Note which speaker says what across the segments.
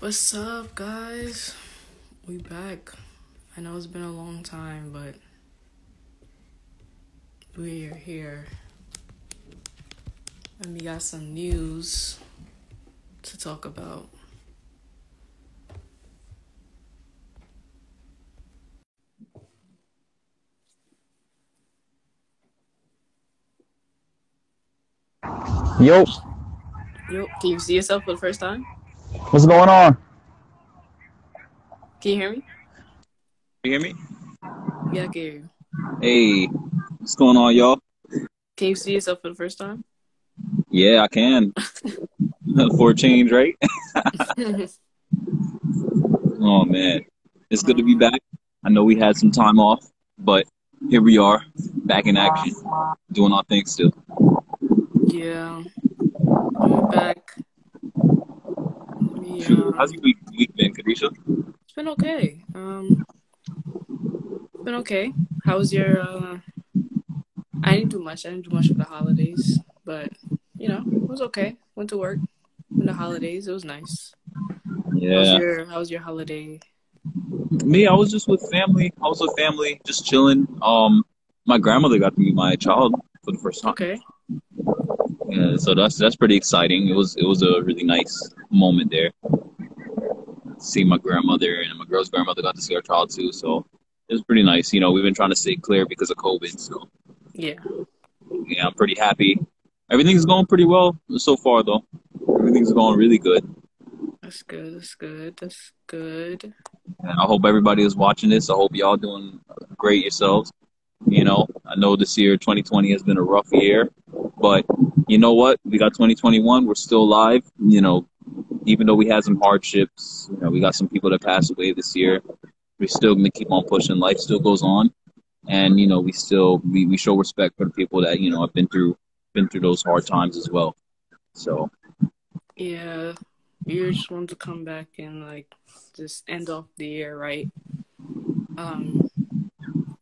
Speaker 1: What's up, guys? We back. I know it's been a long time, but we're here. And we got some news to talk about.
Speaker 2: Yo,
Speaker 1: Yo, can you see yourself for the first time?
Speaker 2: what's going on?
Speaker 1: Can you hear me?
Speaker 3: You hear me?
Speaker 1: Yeah, I can hear you.
Speaker 3: Hey, what's going on, y'all?
Speaker 1: Can you see yourself for the first time?
Speaker 3: Yeah, I can. For a change, right? Oh man, it's good to be back. I know we had some time off, but here we are, back in action, doing our thing still.
Speaker 1: Yeah, I'm back. Um,
Speaker 3: how's your week, week been, Kadisha?
Speaker 1: It's been okay. Um, it's been okay. How was your? Uh, I didn't do much. I didn't do much for the holidays, but you know, it was okay. Went to work in the holidays. It was nice. How was
Speaker 3: Yeah,
Speaker 1: your How was your holiday?
Speaker 3: me, I was just with family. I was with family, just chilling. Um, my grandmother got to meet my child for the first time.
Speaker 1: Okay.
Speaker 3: Yeah, so that's that's pretty exciting. It was it was a really nice moment there. See my grandmother and my girl's grandmother got to see our child too, so it was pretty nice. You know, we've been trying to stay clear because of COVID, so
Speaker 1: Yeah.
Speaker 3: yeah, I'm pretty happy. Everything's going pretty well so far, though. Everything's going really good,
Speaker 1: That's good. That's good. That's good.
Speaker 3: and I hope everybody is watching this. I hope y'all doing great yourselves. You know, I know this year, 2020, has been a rough year, but you know what? We got 2021. We're still alive. You know, even though we had some hardships, you know, we got some people that passed away this year. We're still gonna keep on pushing. Life still goes on, and you know, we still we, we show respect for the people that you know have been through been through those hard times as well. So
Speaker 1: Yeah. You just want to come back and like just end off the year right. Um,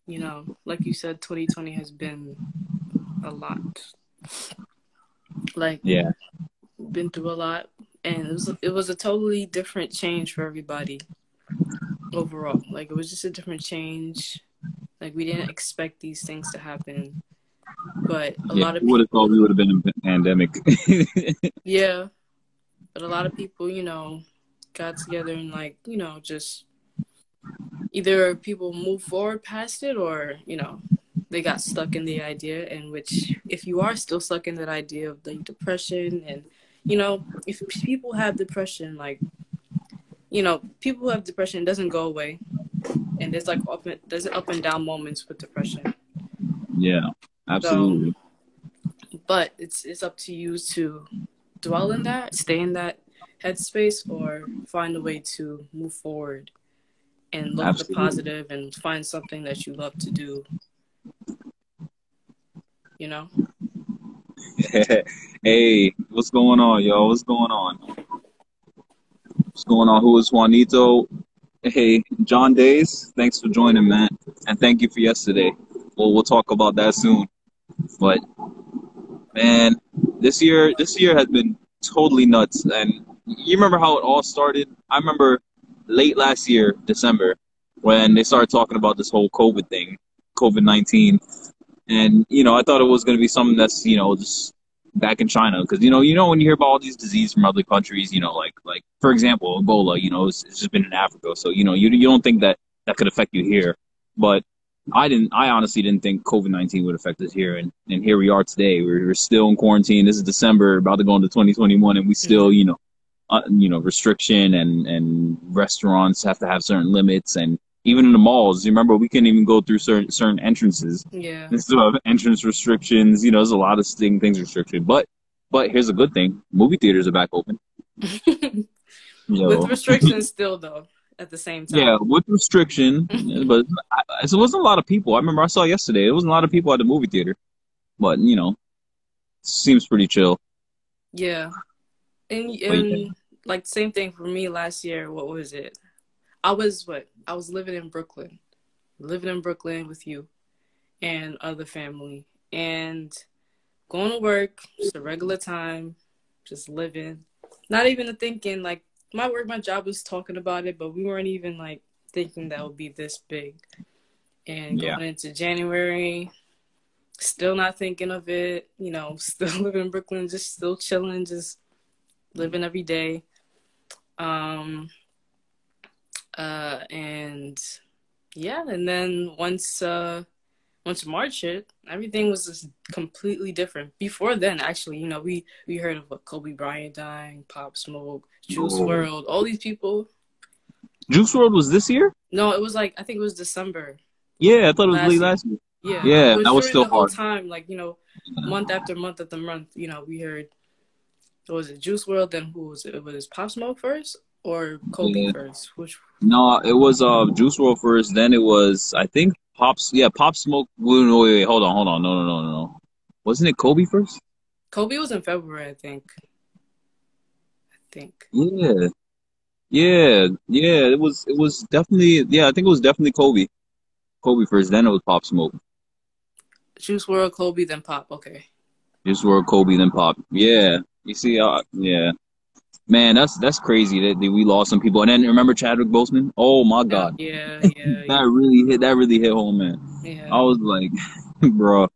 Speaker 1: you know, like you said, 2020 has been a lot. Like
Speaker 3: yeah,
Speaker 1: been through a lot, and it was it was a totally different change for everybody overall. Like it was just a different change. Like we didn't expect these things to happen, but a
Speaker 3: yeah.
Speaker 1: lot of
Speaker 3: Who would have thought we would have been in a pandemic?
Speaker 1: yeah, but a lot of people, you know, got together and like you know just either people move forward past it or you know they got stuck in the idea in which if you are still stuck in that idea of like depression and you know if people have depression like you know people who have depression it doesn't go away. And there's like up and, there's up and down moments with depression.
Speaker 3: Yeah, absolutely.
Speaker 1: but it's it's up to you to dwell in that stay in that headspace or find a way to move forward and look at the positive and find something that you love to do you know
Speaker 3: hey, what's going on, y'all? What's going on? What's going on? Who is Juanito? Hey, John Days. Thanks for joining, man, and thank you for yesterday. Well, we'll talk about that soon. But man, this year, this year has been totally nuts. And you remember how it all started? I remember late last year, December, when they started talking about this whole COVID thing, COVID nineteen, and you know, I thought it was going to be something that's you know just back in China because you know you know when you hear about all these diseases from other countries, you know, like like for example, Ebola, you know, it's, it's just been in Africa, so you know you you don't think that that could affect you here, but I didn't. I honestly didn't think COVID nineteen would affect us here, and and here we are today. We're, we're still in quarantine. This is December, about to go into twenty twenty one, and we still, you know, uh, you know, restriction and and restaurants have to have certain limits, and even in the malls, you remember we couldn't even go through certain certain entrances.
Speaker 1: yeah
Speaker 3: They still have entrance restrictions. You know, there's a lot of thing, things restricted. But but here's a good thing: movie theaters are back open.
Speaker 1: With restrictions still though at the same time
Speaker 3: Yeah, with restriction, but I- it wasn't a lot of people. I remember I saw yesterday. It wasn't a lot of people at the movie theater, but you know, seems pretty chill.
Speaker 1: Yeah. And, and
Speaker 3: yeah.
Speaker 1: like same thing for me last year. What was it? I was what? I was living in Brooklyn. Living in Brooklyn with you and other family. And going to work, just a regular time, just living, not even thinking like my work, my job was talking about it, but we weren't even like thinking that would be this big. And going yeah. into January, still not thinking of it, you know, still living in Brooklyn, just still chilling, just living every day. Um uh and yeah, and then once uh once March hit, everything was just completely different. Before then, actually, you know, we we heard of what Kobe Bryant dying, Pop Smoke, Juice oh. WRLD, all these people.
Speaker 3: Juice WRLD was this year?
Speaker 1: No, it was like I think it was December.
Speaker 3: Yeah, I thought it was late last year.
Speaker 1: Yeah,
Speaker 3: yeah, was that was still
Speaker 1: the
Speaker 3: hard.
Speaker 1: Whole time, like you know, month after month after month, you know, we heard. What was it Juice WRLD? Then who was it? Was it Pop Smoke first or Kobe yeah. first? Which?
Speaker 3: No, it was uh Juice WRLD first. Then it was I think Pops. Yeah, Pop Smoke. Wait, wait, wait, hold on, hold on. No, no, no, no, no. Wasn't it Kobe first?
Speaker 1: Kobe was in February, I think. I think.
Speaker 3: Yeah. Yeah, yeah, it was it was definitely yeah, I think it was definitely Kobe. Kobe first, then it was Pop Smoke.
Speaker 1: Juice WRLD, Kobe, then Pop. Okay.
Speaker 3: Juice WRLD, Kobe, then Pop. Yeah, you see, uh, yeah, man, that's that's crazy that, that we lost some people. And then remember Chadwick Boseman? Oh my God.
Speaker 1: Yeah, yeah.
Speaker 3: that really hit. That really hit home, man.
Speaker 1: Yeah.
Speaker 3: I was like, bro,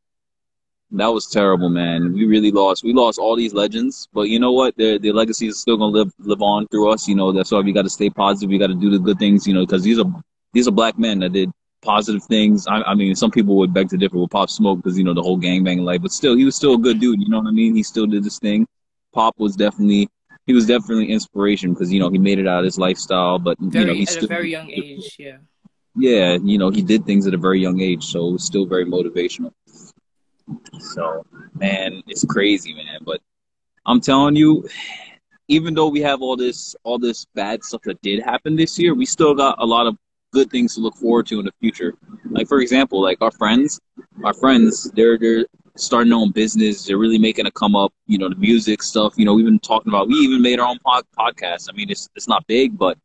Speaker 3: that was terrible, man. We really lost. We lost all these legends, but you know what? Their their legacy is still gonna live live on through us. You know, that's why we got to stay positive. We got to do the good things. You know, because these are these are black men that did positive things. I, I mean, some people would beg to differ with Pop Smoke because you know the whole gangbang life, but still, he was still a good dude. You know what I mean? He still did this thing. Pop was definitely he was definitely inspiration because you know he made it out of his lifestyle, but
Speaker 1: very,
Speaker 3: you know
Speaker 1: he's
Speaker 3: at
Speaker 1: still, a very young age. Yeah.
Speaker 3: Yeah, you know he did things at a very young age, so it was still very motivational. So, man, it's crazy, man. But I'm telling you, even though we have all this all this bad stuff that did happen this year, we still got a lot of good things to look forward to in the future. Like for example, like our friends, our friends, they're they're starting their own business. They're really making a come up. You know, the music stuff. You know, we've been talking about. We even made our own pod- podcast. I mean, it's it's not big, but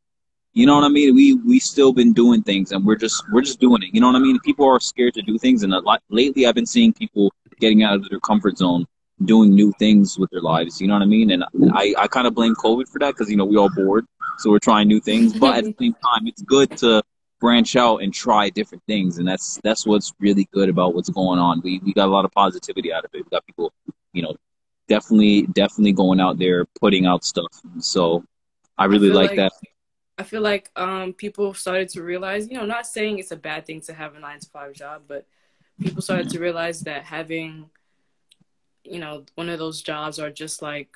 Speaker 3: you know what I mean. We we still been doing things, and we're just we're just doing it. You know what I mean. People are scared to do things, and a lot lately I've been seeing people getting out of their comfort zone, doing new things with their lives. You know what I mean? And I I kind of blame COVID for that because you know we all bored, so we're trying new things. But at the same time, it's good to branch out and try different things and that's that's what's really good about what's going on. We we got a lot of positivity out of it. We got people you know definitely definitely going out there putting out stuff. So i really I like, like, that.
Speaker 1: I feel like um people started to realize you know not saying it's a bad thing to have a nine to five job but people started to realize that having you know one of those jobs are just like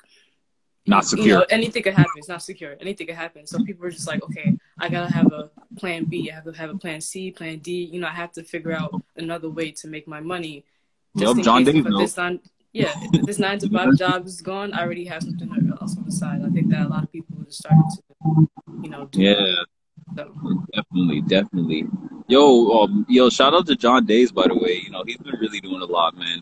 Speaker 3: not secure.
Speaker 1: You know, anything could happen. It's not secure. Anything could happen. So people are just like, okay, I gotta have a plan B. I have to have a plan C, plan D. You know, I have to figure out another way to make my money.
Speaker 3: Just yep, John Davis.
Speaker 1: This nine, yeah, this nine to five job is gone, I already have something else on the side. I think that a lot of people are starting to, you know,
Speaker 3: yeah. So. Definitely, definitely. Yo, um, yo, shout out to John Days, by the way. You know, he's been really doing a lot, man.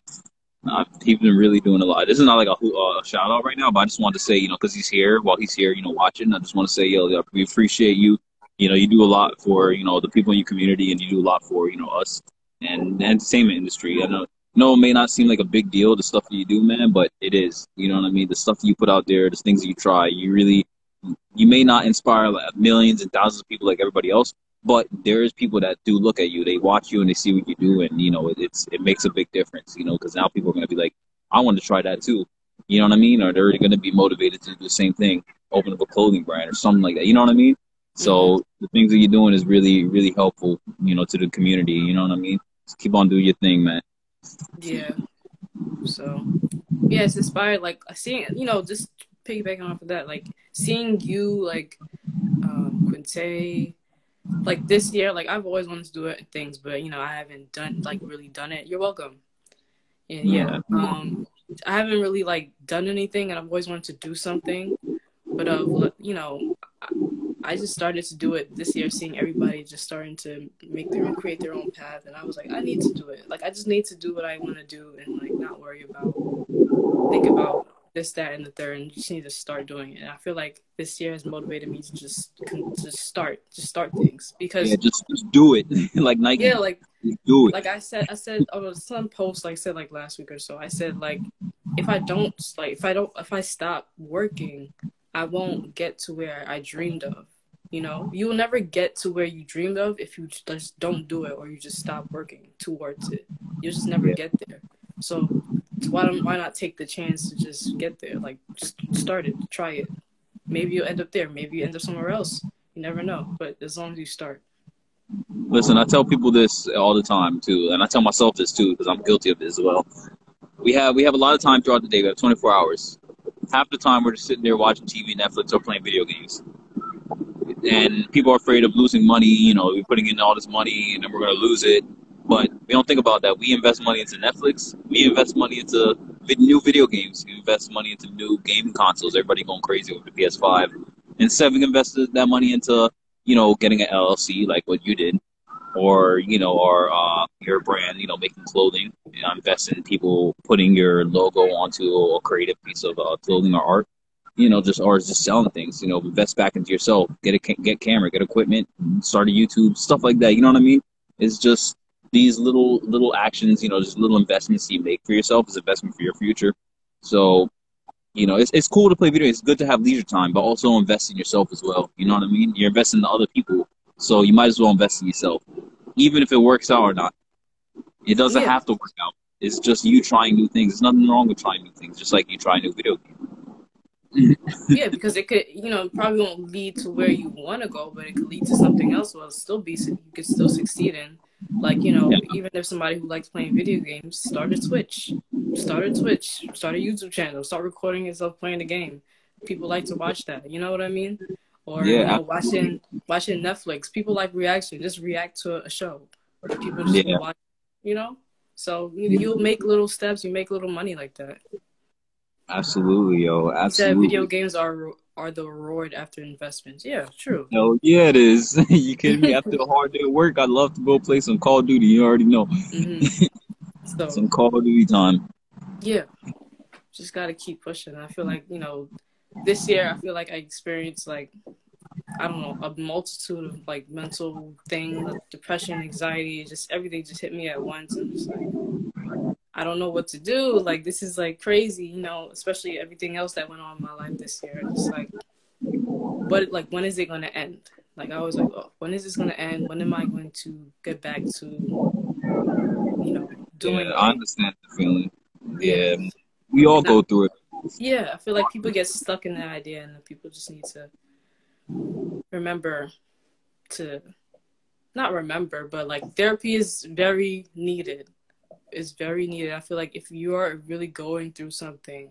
Speaker 3: He's been really doing a lot. This is not like a, uh, shout out right now, but I just wanted to say, you know, because he's here, while he's here, you know, watching, I just want to say, yo, we appreciate you. You know, you do a lot for, you know, the people in your community and you do a lot for, you know, us and the entertainment industry. I know, no, it may not seem like a big deal, the stuff that you do, man, but it is. You know what I mean? The stuff that you put out there, the things that you try, you really, you may not inspire like millions and thousands of people like everybody else, but there is people that do look at you. They watch you and they see what you do and you know it, it's it makes a big difference you know because now people are going to be like i want to try that too. You know what i mean? Or they're going to be motivated to do the same thing open up a clothing brand or something like that. You know what i mean? So mm-hmm. the things that you're doing is really really helpful you know to the community. You know what i mean? Just keep on doing your thing man.
Speaker 1: Yeah. So yeah it's inspired like seeing you know just piggybacking off of that like seeing you like um quinte like this year, like I've always wanted to do it, things, but you know, I haven't done like really done it. You're welcome. And yeah, um, I haven't really like done anything, and I've always wanted to do something, but uh, you know, I just started to do it this year, seeing everybody just starting to make their own, create their own path, and I was like, I need to do it. Like, I just need to do what I want to do, and like not worry about, think about this, that, and the third, and you just need to start doing it. And I feel like this year has motivated me to just just start, just start things because
Speaker 3: yeah, just, just do it like Nike.
Speaker 1: Yeah, like
Speaker 3: do it.
Speaker 1: Like I said, I said on some post, like I said like last week or so, I said like if I don't like if I don't if I stop working, I won't get to where I dreamed of. You know, you will never get to where you dreamed of if you just don't do it or you just stop working towards it. You'll just never get there. So why don't why not take the chance to just get there? Like just start it, try it. Maybe you'll end up there. Maybe you end up somewhere else. You never know. But as long as you start.
Speaker 3: Listen, I tell people this all the time too, and I tell myself this too because I'm guilty of it as well. We have we have a lot of time throughout the day. We have 24 hours. Half the time we're just sitting there watching TV, Netflix, or playing video games. And people are afraid of losing money. You know, we're putting in all this money and then we're going to lose it. But we don't think about that. We invest money into Netflix. We invest money into new video games. We invest money into new gaming consoles. Everybody going crazy with the PS5. Instead, we invested that money into, you know, getting an LLC like what you did, or you know, or uh, your brand, you know, making clothing. You know, invest in people putting your logo onto a creative piece of uh, clothing or art. You know, just or just selling things. You know, invest back into yourself. Get a get camera, get equipment, start a YouTube, stuff like that. You know what I mean? It's just these little little actions. You know, just little investments you make for yourself is investment for your future. So you know, it's, it's cool to play video. It's good to have leisure time, but also invest in yourself as well. You know what I mean? You're investing in other people, so you might as well invest in yourself, even if it works out or not. It doesn't yeah. have to work out. It's just you trying new things. There's nothing wrong with trying new things, just like you try a new video
Speaker 1: game. yeah, because it could, you know, probably won't lead to where you want to go, but it could lead to something else. Well, still be you could still succeed in. Like you know, yeah. even if somebody who likes playing video games, start a Twitch, start a Twitch, start a YouTube channel, start recording yourself playing the game. People like to watch that. You know what I mean? Or yeah, you know, watching watching Netflix. People like reaction. Just react to a show. People just yeah. watch. You know. So you, you'll make little steps. You make little money like that.
Speaker 3: Absolutely, yo. Absolutely.
Speaker 1: Said video games are are the reward after investments. Yeah, true.
Speaker 3: Oh yeah, it is. you kidding me? After a hard day of work, I'd love to go play some Call of Duty. You already know. Mm-hmm. So, some Call of Duty time.
Speaker 1: Yeah, just gotta keep pushing. I feel like you know, this year I feel like I experienced like I don't know a multitude of like mental things, like depression, anxiety, just everything just hit me at once, and just like I don't know what to do. Like this is like crazy, you know, especially everything else that went on in my life this year. It's like, what like when is it gonna end? Like I was like, oh, when is this gonna end? When am I going to get back to, you know, doing?
Speaker 3: Yeah, I understand the feeling. Yeah, we all go through it.
Speaker 1: Yeah, I feel like people get stuck in that idea, and people just need to remember to not remember, but like therapy is very needed is very needed. I feel like if you are really going through something,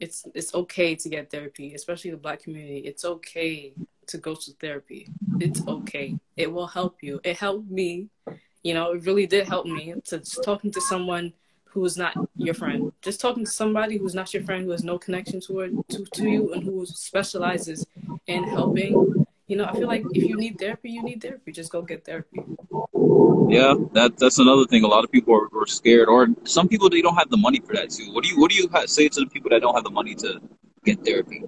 Speaker 1: it's it's okay to get therapy, especially the black community. It's okay to go to therapy. It's okay. It will help you. It helped me. You know, it really did help me to talking to someone who is not your friend. Just talking to somebody who's not your friend, who has no connection toward to, to you and who specializes in helping. You know, I feel like if you need therapy, you need therapy. Just go get therapy.
Speaker 3: Yeah, that that's another thing. A lot of people are, are, scared, or some people they don't have the money for that too. What do you what do you ha- say to the people that don't have the money to get therapy?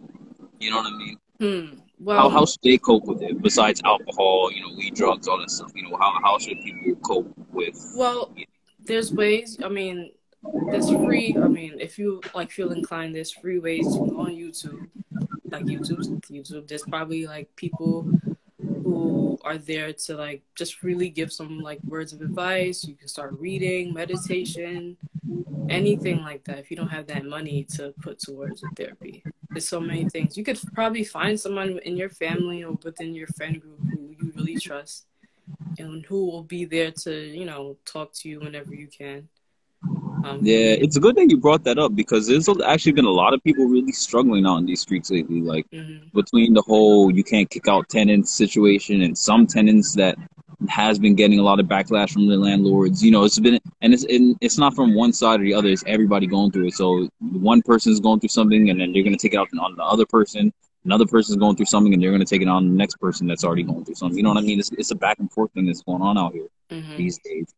Speaker 3: You know what I mean?
Speaker 1: Hmm.
Speaker 3: Well, how, how should they cope with it besides alcohol, you know, weed, drugs, all that stuff? You know, how how should people cope with?
Speaker 1: Well, there's ways. I mean, there's free. I mean, if you like feel inclined, there's free ways to go on YouTube, like YouTube. YouTube. There's probably like people are there to like just really give some like words of advice. You can start reading, meditation, anything like that. If you don't have that money to put towards a therapy, there's so many things. You could probably find someone in your family or within your friend group who you really trust and who will be there to, you know, talk to you whenever you can.
Speaker 3: Um, yeah, it's a good thing you brought that up because there's actually been a lot of people really struggling out in these streets lately. Like mm-hmm. between the whole you can't kick out tenants situation and some tenants that has been getting a lot of backlash from the landlords. You know, it's been and it's and it's not from one side or the other. It's everybody going through it. So one person's going through something and then they're going to take it out on the other person. Another person's going through something and they're going to take it on the next person that's already going through something. You know what I mean? It's, it's a back and forth thing that's going on out here mm-hmm. these days.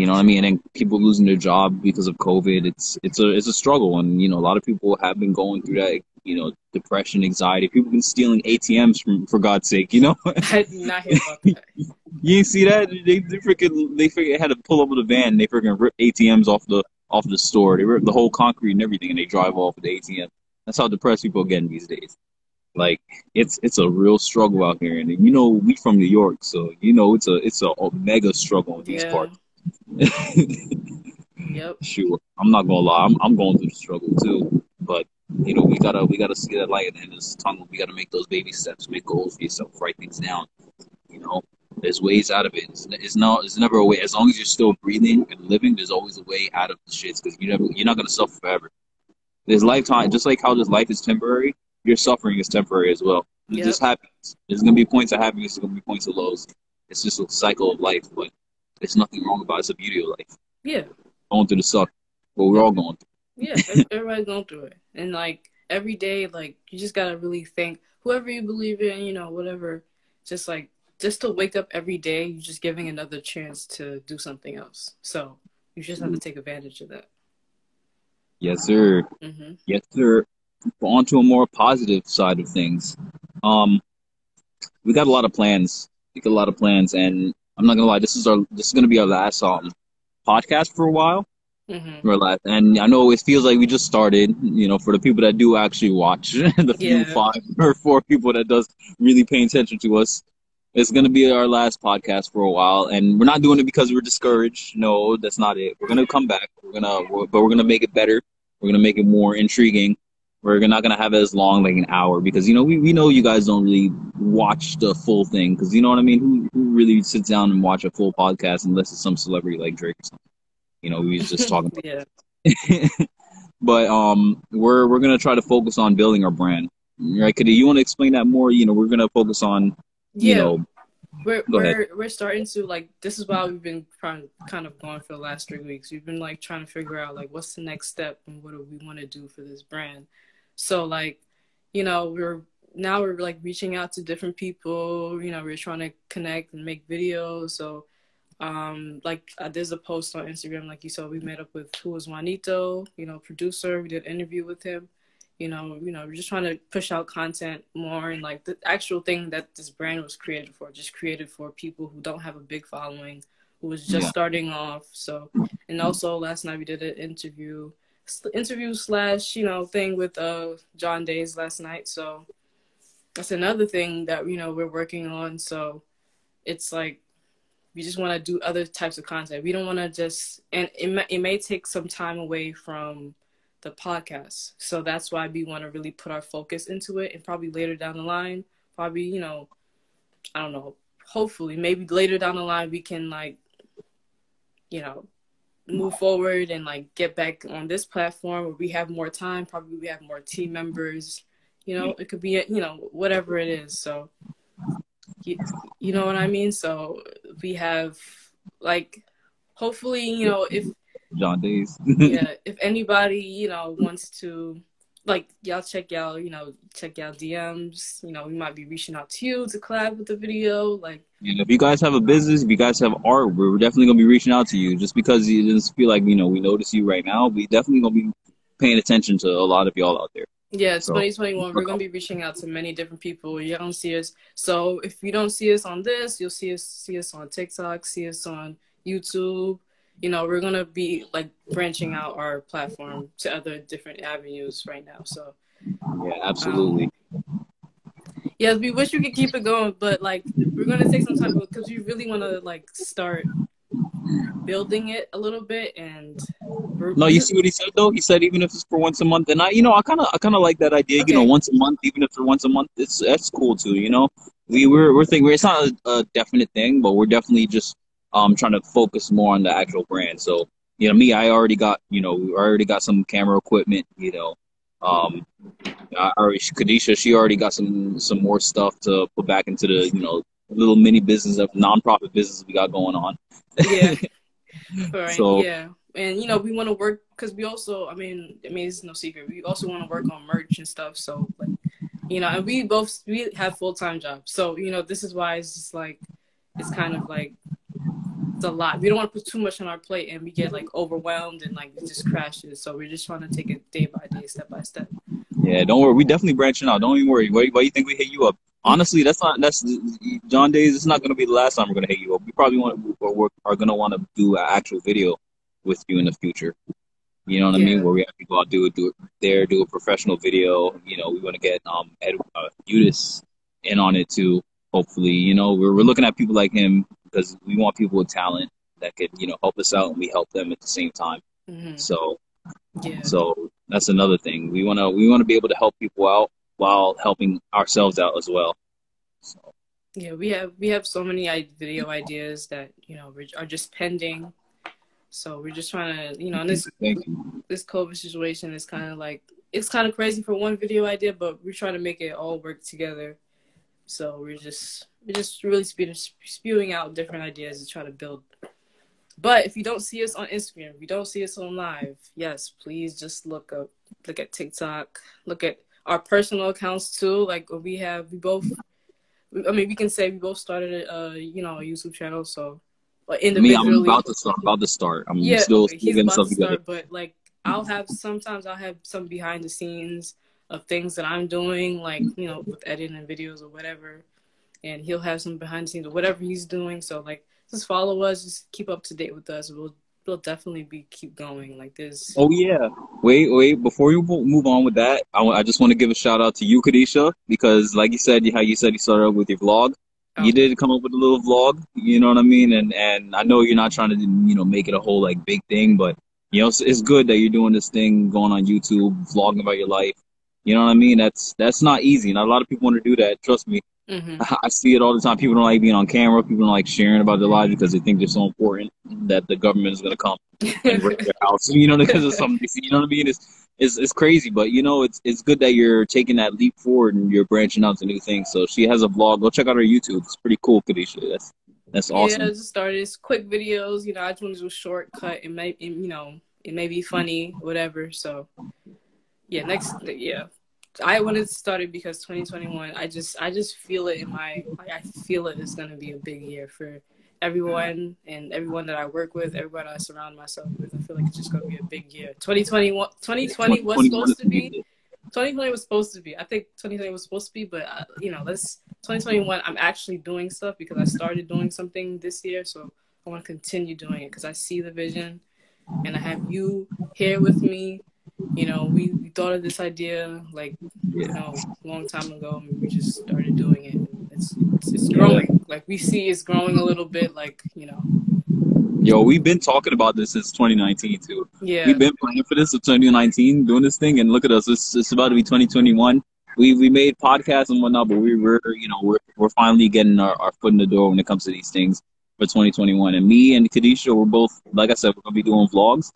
Speaker 3: You know what I mean? And people losing their job because of COVID. It's it's a it's a struggle, and you know a lot of people have been going through that. You know, depression, anxiety. People been stealing ATMs from for God's sake. You know.
Speaker 1: I did not hear about that.
Speaker 3: you see that? They they freaking they freaking had to pull over the van. They freaking rip ATMs off the off the store. They rip the whole concrete and everything, and they drive off with the ATM. That's how depressed people are getting these days. Like it's it's a real struggle out here, and you know we from New York, so you know it's a it's a, a mega struggle in these
Speaker 1: Yeah.
Speaker 3: parts.
Speaker 1: Yep.
Speaker 3: Sure, I'm not gonna lie, I'm I'm going through the struggle too, but you know we gotta we gotta see that light at the end of this tunnel. We gotta make those baby steps, make goals for yourself, write things down. You know, there's ways out of it. It's, it's not it's never a way. As long as you're still breathing and living, there's always a way out of the shits because you never you're not gonna suffer forever. There's lifetime, just like how this life is temporary. Your suffering is temporary as well. It
Speaker 1: Yep.
Speaker 3: just happens. There's gonna be points of happiness. There's gonna be points of lows. It's just a cycle of life, but there's nothing wrong about it. It's the beauty of life.
Speaker 1: Yeah.
Speaker 3: Going through the suck, but we're all going through.
Speaker 1: Yeah. Everybody's going through it, and like every day, like you just gotta really think whoever you believe in, you know, whatever. Just like just to wake up every day, you're just giving another chance to do something else. So you just have to take advantage of that.
Speaker 3: Yes, sir.
Speaker 1: hmm
Speaker 3: Yes, sir. On to a more positive side of things. Um, we got a lot of plans. We got a lot of plans, and I'm not gonna lie. This is our this is gonna be our last um podcast for a while.
Speaker 1: hmm
Speaker 3: Our last, and I know it feels like we just started. You know, for the people that do actually watch, the few
Speaker 1: Yeah.
Speaker 3: five or four people that does really pay attention to us, it's gonna be our last podcast for a while, and we're not doing it because we're discouraged. No, that's not it. We're gonna come back. We're gonna, but we're gonna make it better. We're gonna make it more intriguing. We're not gonna have it as long, like an hour, because you know we, we know you guys don't really watch the full thing, because you know what I mean. Who who really sits down and watch a full podcast unless it's some celebrity like Drake or something? You know, we was just talking.
Speaker 1: yeah.
Speaker 3: but um, we're we're gonna try to focus on building our brand, right? Could you want to explain that more? You know, we're gonna focus on you
Speaker 1: Yeah.
Speaker 3: know
Speaker 1: We're
Speaker 3: Go
Speaker 1: we're we're starting to like this is why we've been trying kind of going for the last three weeks. We've been like trying to figure out like what's the next step and what do we want to do for this brand. So like, you know, we're now we're like reaching out to different people. You know, we're trying to connect and make videos. So um like uh, there's a post on Instagram like you saw we met up with who was Juanito, you know, producer. We did an interview with him you know, you know, we're just trying to push out content more and like the actual thing that this brand was created for, just created for people who don't have a big following, who was just
Speaker 3: Yeah.
Speaker 1: starting off. So, and also last night we did an interview, interview slash, you know, thing with uh John Days last night. So that's another thing that you know we're working on. So it's like we just want to do other types of content. We don't want to just, and it may, it may take some time away from the podcast. So that's why we want to really put our focus into it and probably later down the line, probably, you know, I don't know, hopefully maybe later down the line we can like, you know, move forward and like get back on this platform where we have more time, probably we have more team members, you know, it could be, you know, whatever it is. So, you, you know what I mean? So we have like, hopefully, you know, if
Speaker 3: John Days.
Speaker 1: yeah, if anybody, you know, wants to like y'all check y'all, you know, check y'all DMs, you know, we might be reaching out to you to collab with the video. Like
Speaker 3: And if you guys have a business, if you guys have art, we're definitely gonna be reaching out to you. Just because you just feel like you know we notice you right now, we definitely gonna be paying attention to a lot of y'all out there.
Speaker 1: yeah,
Speaker 3: So-
Speaker 1: 2021, we're gonna be reaching out to many different people. You don't see us. So if you don't see us on this, you'll see us see us on TikTok, see us on YouTube. You know, we're gonna be like branching out our platform to other different avenues right now. So
Speaker 3: Yeah, absolutely.
Speaker 1: Um, yes, we wish we could keep it going, but like we're gonna take some time because we really want to like start building it a little bit. And
Speaker 3: No, you see what he said though. He said even if it's for once a month, and I, you know, I kind of, I kind of like that idea. You know, once a month, even if it's once a month, it's that's cool too. You know, we we're we're thinking it's not a, a definite thing, but we're definitely just um trying to focus more on the actual brand. So you know, me, I already got you know, we already got some camera equipment. You know, um, I already Kadisha, she already got some some more stuff to put back into the you know little mini business of nonprofit business we got going on.
Speaker 1: yeah, right,
Speaker 3: So-
Speaker 1: yeah, and you know we want to work because we also, I mean, I mean it's no secret. We also want to work on merch and stuff. So like, you know, and we both we have full time jobs. So you know, this is why it's just like it's kind of like it's a lot. We don't want to put too much on our plate and we get like overwhelmed and like it just crashes. So we're just trying to take it day by day, step by step.
Speaker 3: Yeah, don't worry. We definitely branching out. Don't even worry. Why, why you think we hit you up? Honestly, that's not that's John Days. It's not gonna be the last time we're gonna hit you up. We probably want to are gonna want to do an actual video with you in the future. You know what I mean? Where we have people out do it, do it there, do a professional video. You know, we want to get um Ed, uh, Udis in on it too. Hopefully, you know, we're we're looking at people like him because we want people with talent that could you know help us out and we help them at the same time.
Speaker 1: hmm
Speaker 3: So
Speaker 1: Yeah.
Speaker 3: so that's another thing. We wanna we wanna be able to help people out while helping ourselves out as well. So
Speaker 1: Yeah, we have we have so many video ideas that you know are just pending. So we're just trying to, you know, this this COVID situation is kind of like it's kind of crazy for one video idea, but we're trying to make it all work together. So we're just we're just really spewing spewing out different ideas to try to build. But if you don't see us on Instagram, if you don't see us on live, yes, please just look up, look at TikTok, look at our personal accounts too. Like uh, we have, we both. I mean, we can say we both started a, you know, a YouTube channel. So, but
Speaker 3: Me,
Speaker 1: individually,
Speaker 3: I'm about to start. About to start. I'm
Speaker 1: yeah,
Speaker 3: still,
Speaker 1: okay,
Speaker 3: getting stuff
Speaker 1: to
Speaker 3: together.
Speaker 1: start, but like I'll have sometimes I'll have some behind the scenes of things that I'm doing, like mm-hmm. you know, with editing videos or whatever, and he'll have some behind the scenes or whatever he's doing. So like, just follow us, just keep up to date with us. We'll we'll definitely be keep going. Like this.
Speaker 3: Oh yeah. Wait, wait. Before you move on with that, I, I just want to give a shout out to you, Kadisha, because like you said, how you said you started out with your vlog.
Speaker 1: Oh.
Speaker 3: You did come up with a little vlog. You know what I mean? And and I know you're not trying to you know make it a whole like big thing, but you know it's, it's good that you're doing this thing, going on YouTube, vlogging about your life. You know what I mean? That's that's not easy. Not a lot of people want to do that. Trust me.
Speaker 1: hmm
Speaker 3: I see it all the time. People don't like being on camera. People don't like sharing about their lives because they think they're so important that the government is going to come and raid their house. You know, because of something. You know what I mean? It's, it's it's crazy, but you know, it's it's good that you're taking that leap forward and you're branching out to new things. So she has a vlog. Go check out her YouTube. It's pretty cool, Kadisha. That's that's awesome.
Speaker 1: Yeah, just started it's quick videos. You know, I just want to do a shortcut. It may, it, you know, it may be funny, whatever. So, yeah, next, yeah, I wanted to start it because 2021. I just, I just feel it in my, like, I feel it is gonna be a big year for everyone and everyone that I work with, everyone I surround myself with. I feel like it's just gonna be a big year. 2021, 2020 was supposed to be.
Speaker 3: big.
Speaker 1: 2020 was supposed to be. I think 2020 was supposed to be, but uh, you know, let's 2021. I'm actually doing stuff because I started doing something this year, so I want to continue doing it because I see the vision, and I have you here with me. You know, we, we thought of this idea like you know a long time ago, and we just started doing it. It's it's, it's growing. Like we see, it's growing a little bit. Like you know,
Speaker 3: Yo, we've been talking about this since 2019 too.
Speaker 1: yeah,
Speaker 3: We've been planning for this since 2019, doing this thing, and look at us. It's, it's about to be 2021. We we made podcasts and whatnot, but we were you know we're we're finally getting our, our foot in the door when it comes to these things for 2021. And me and Kadisha, we're both like I said, we're gonna be doing vlogs.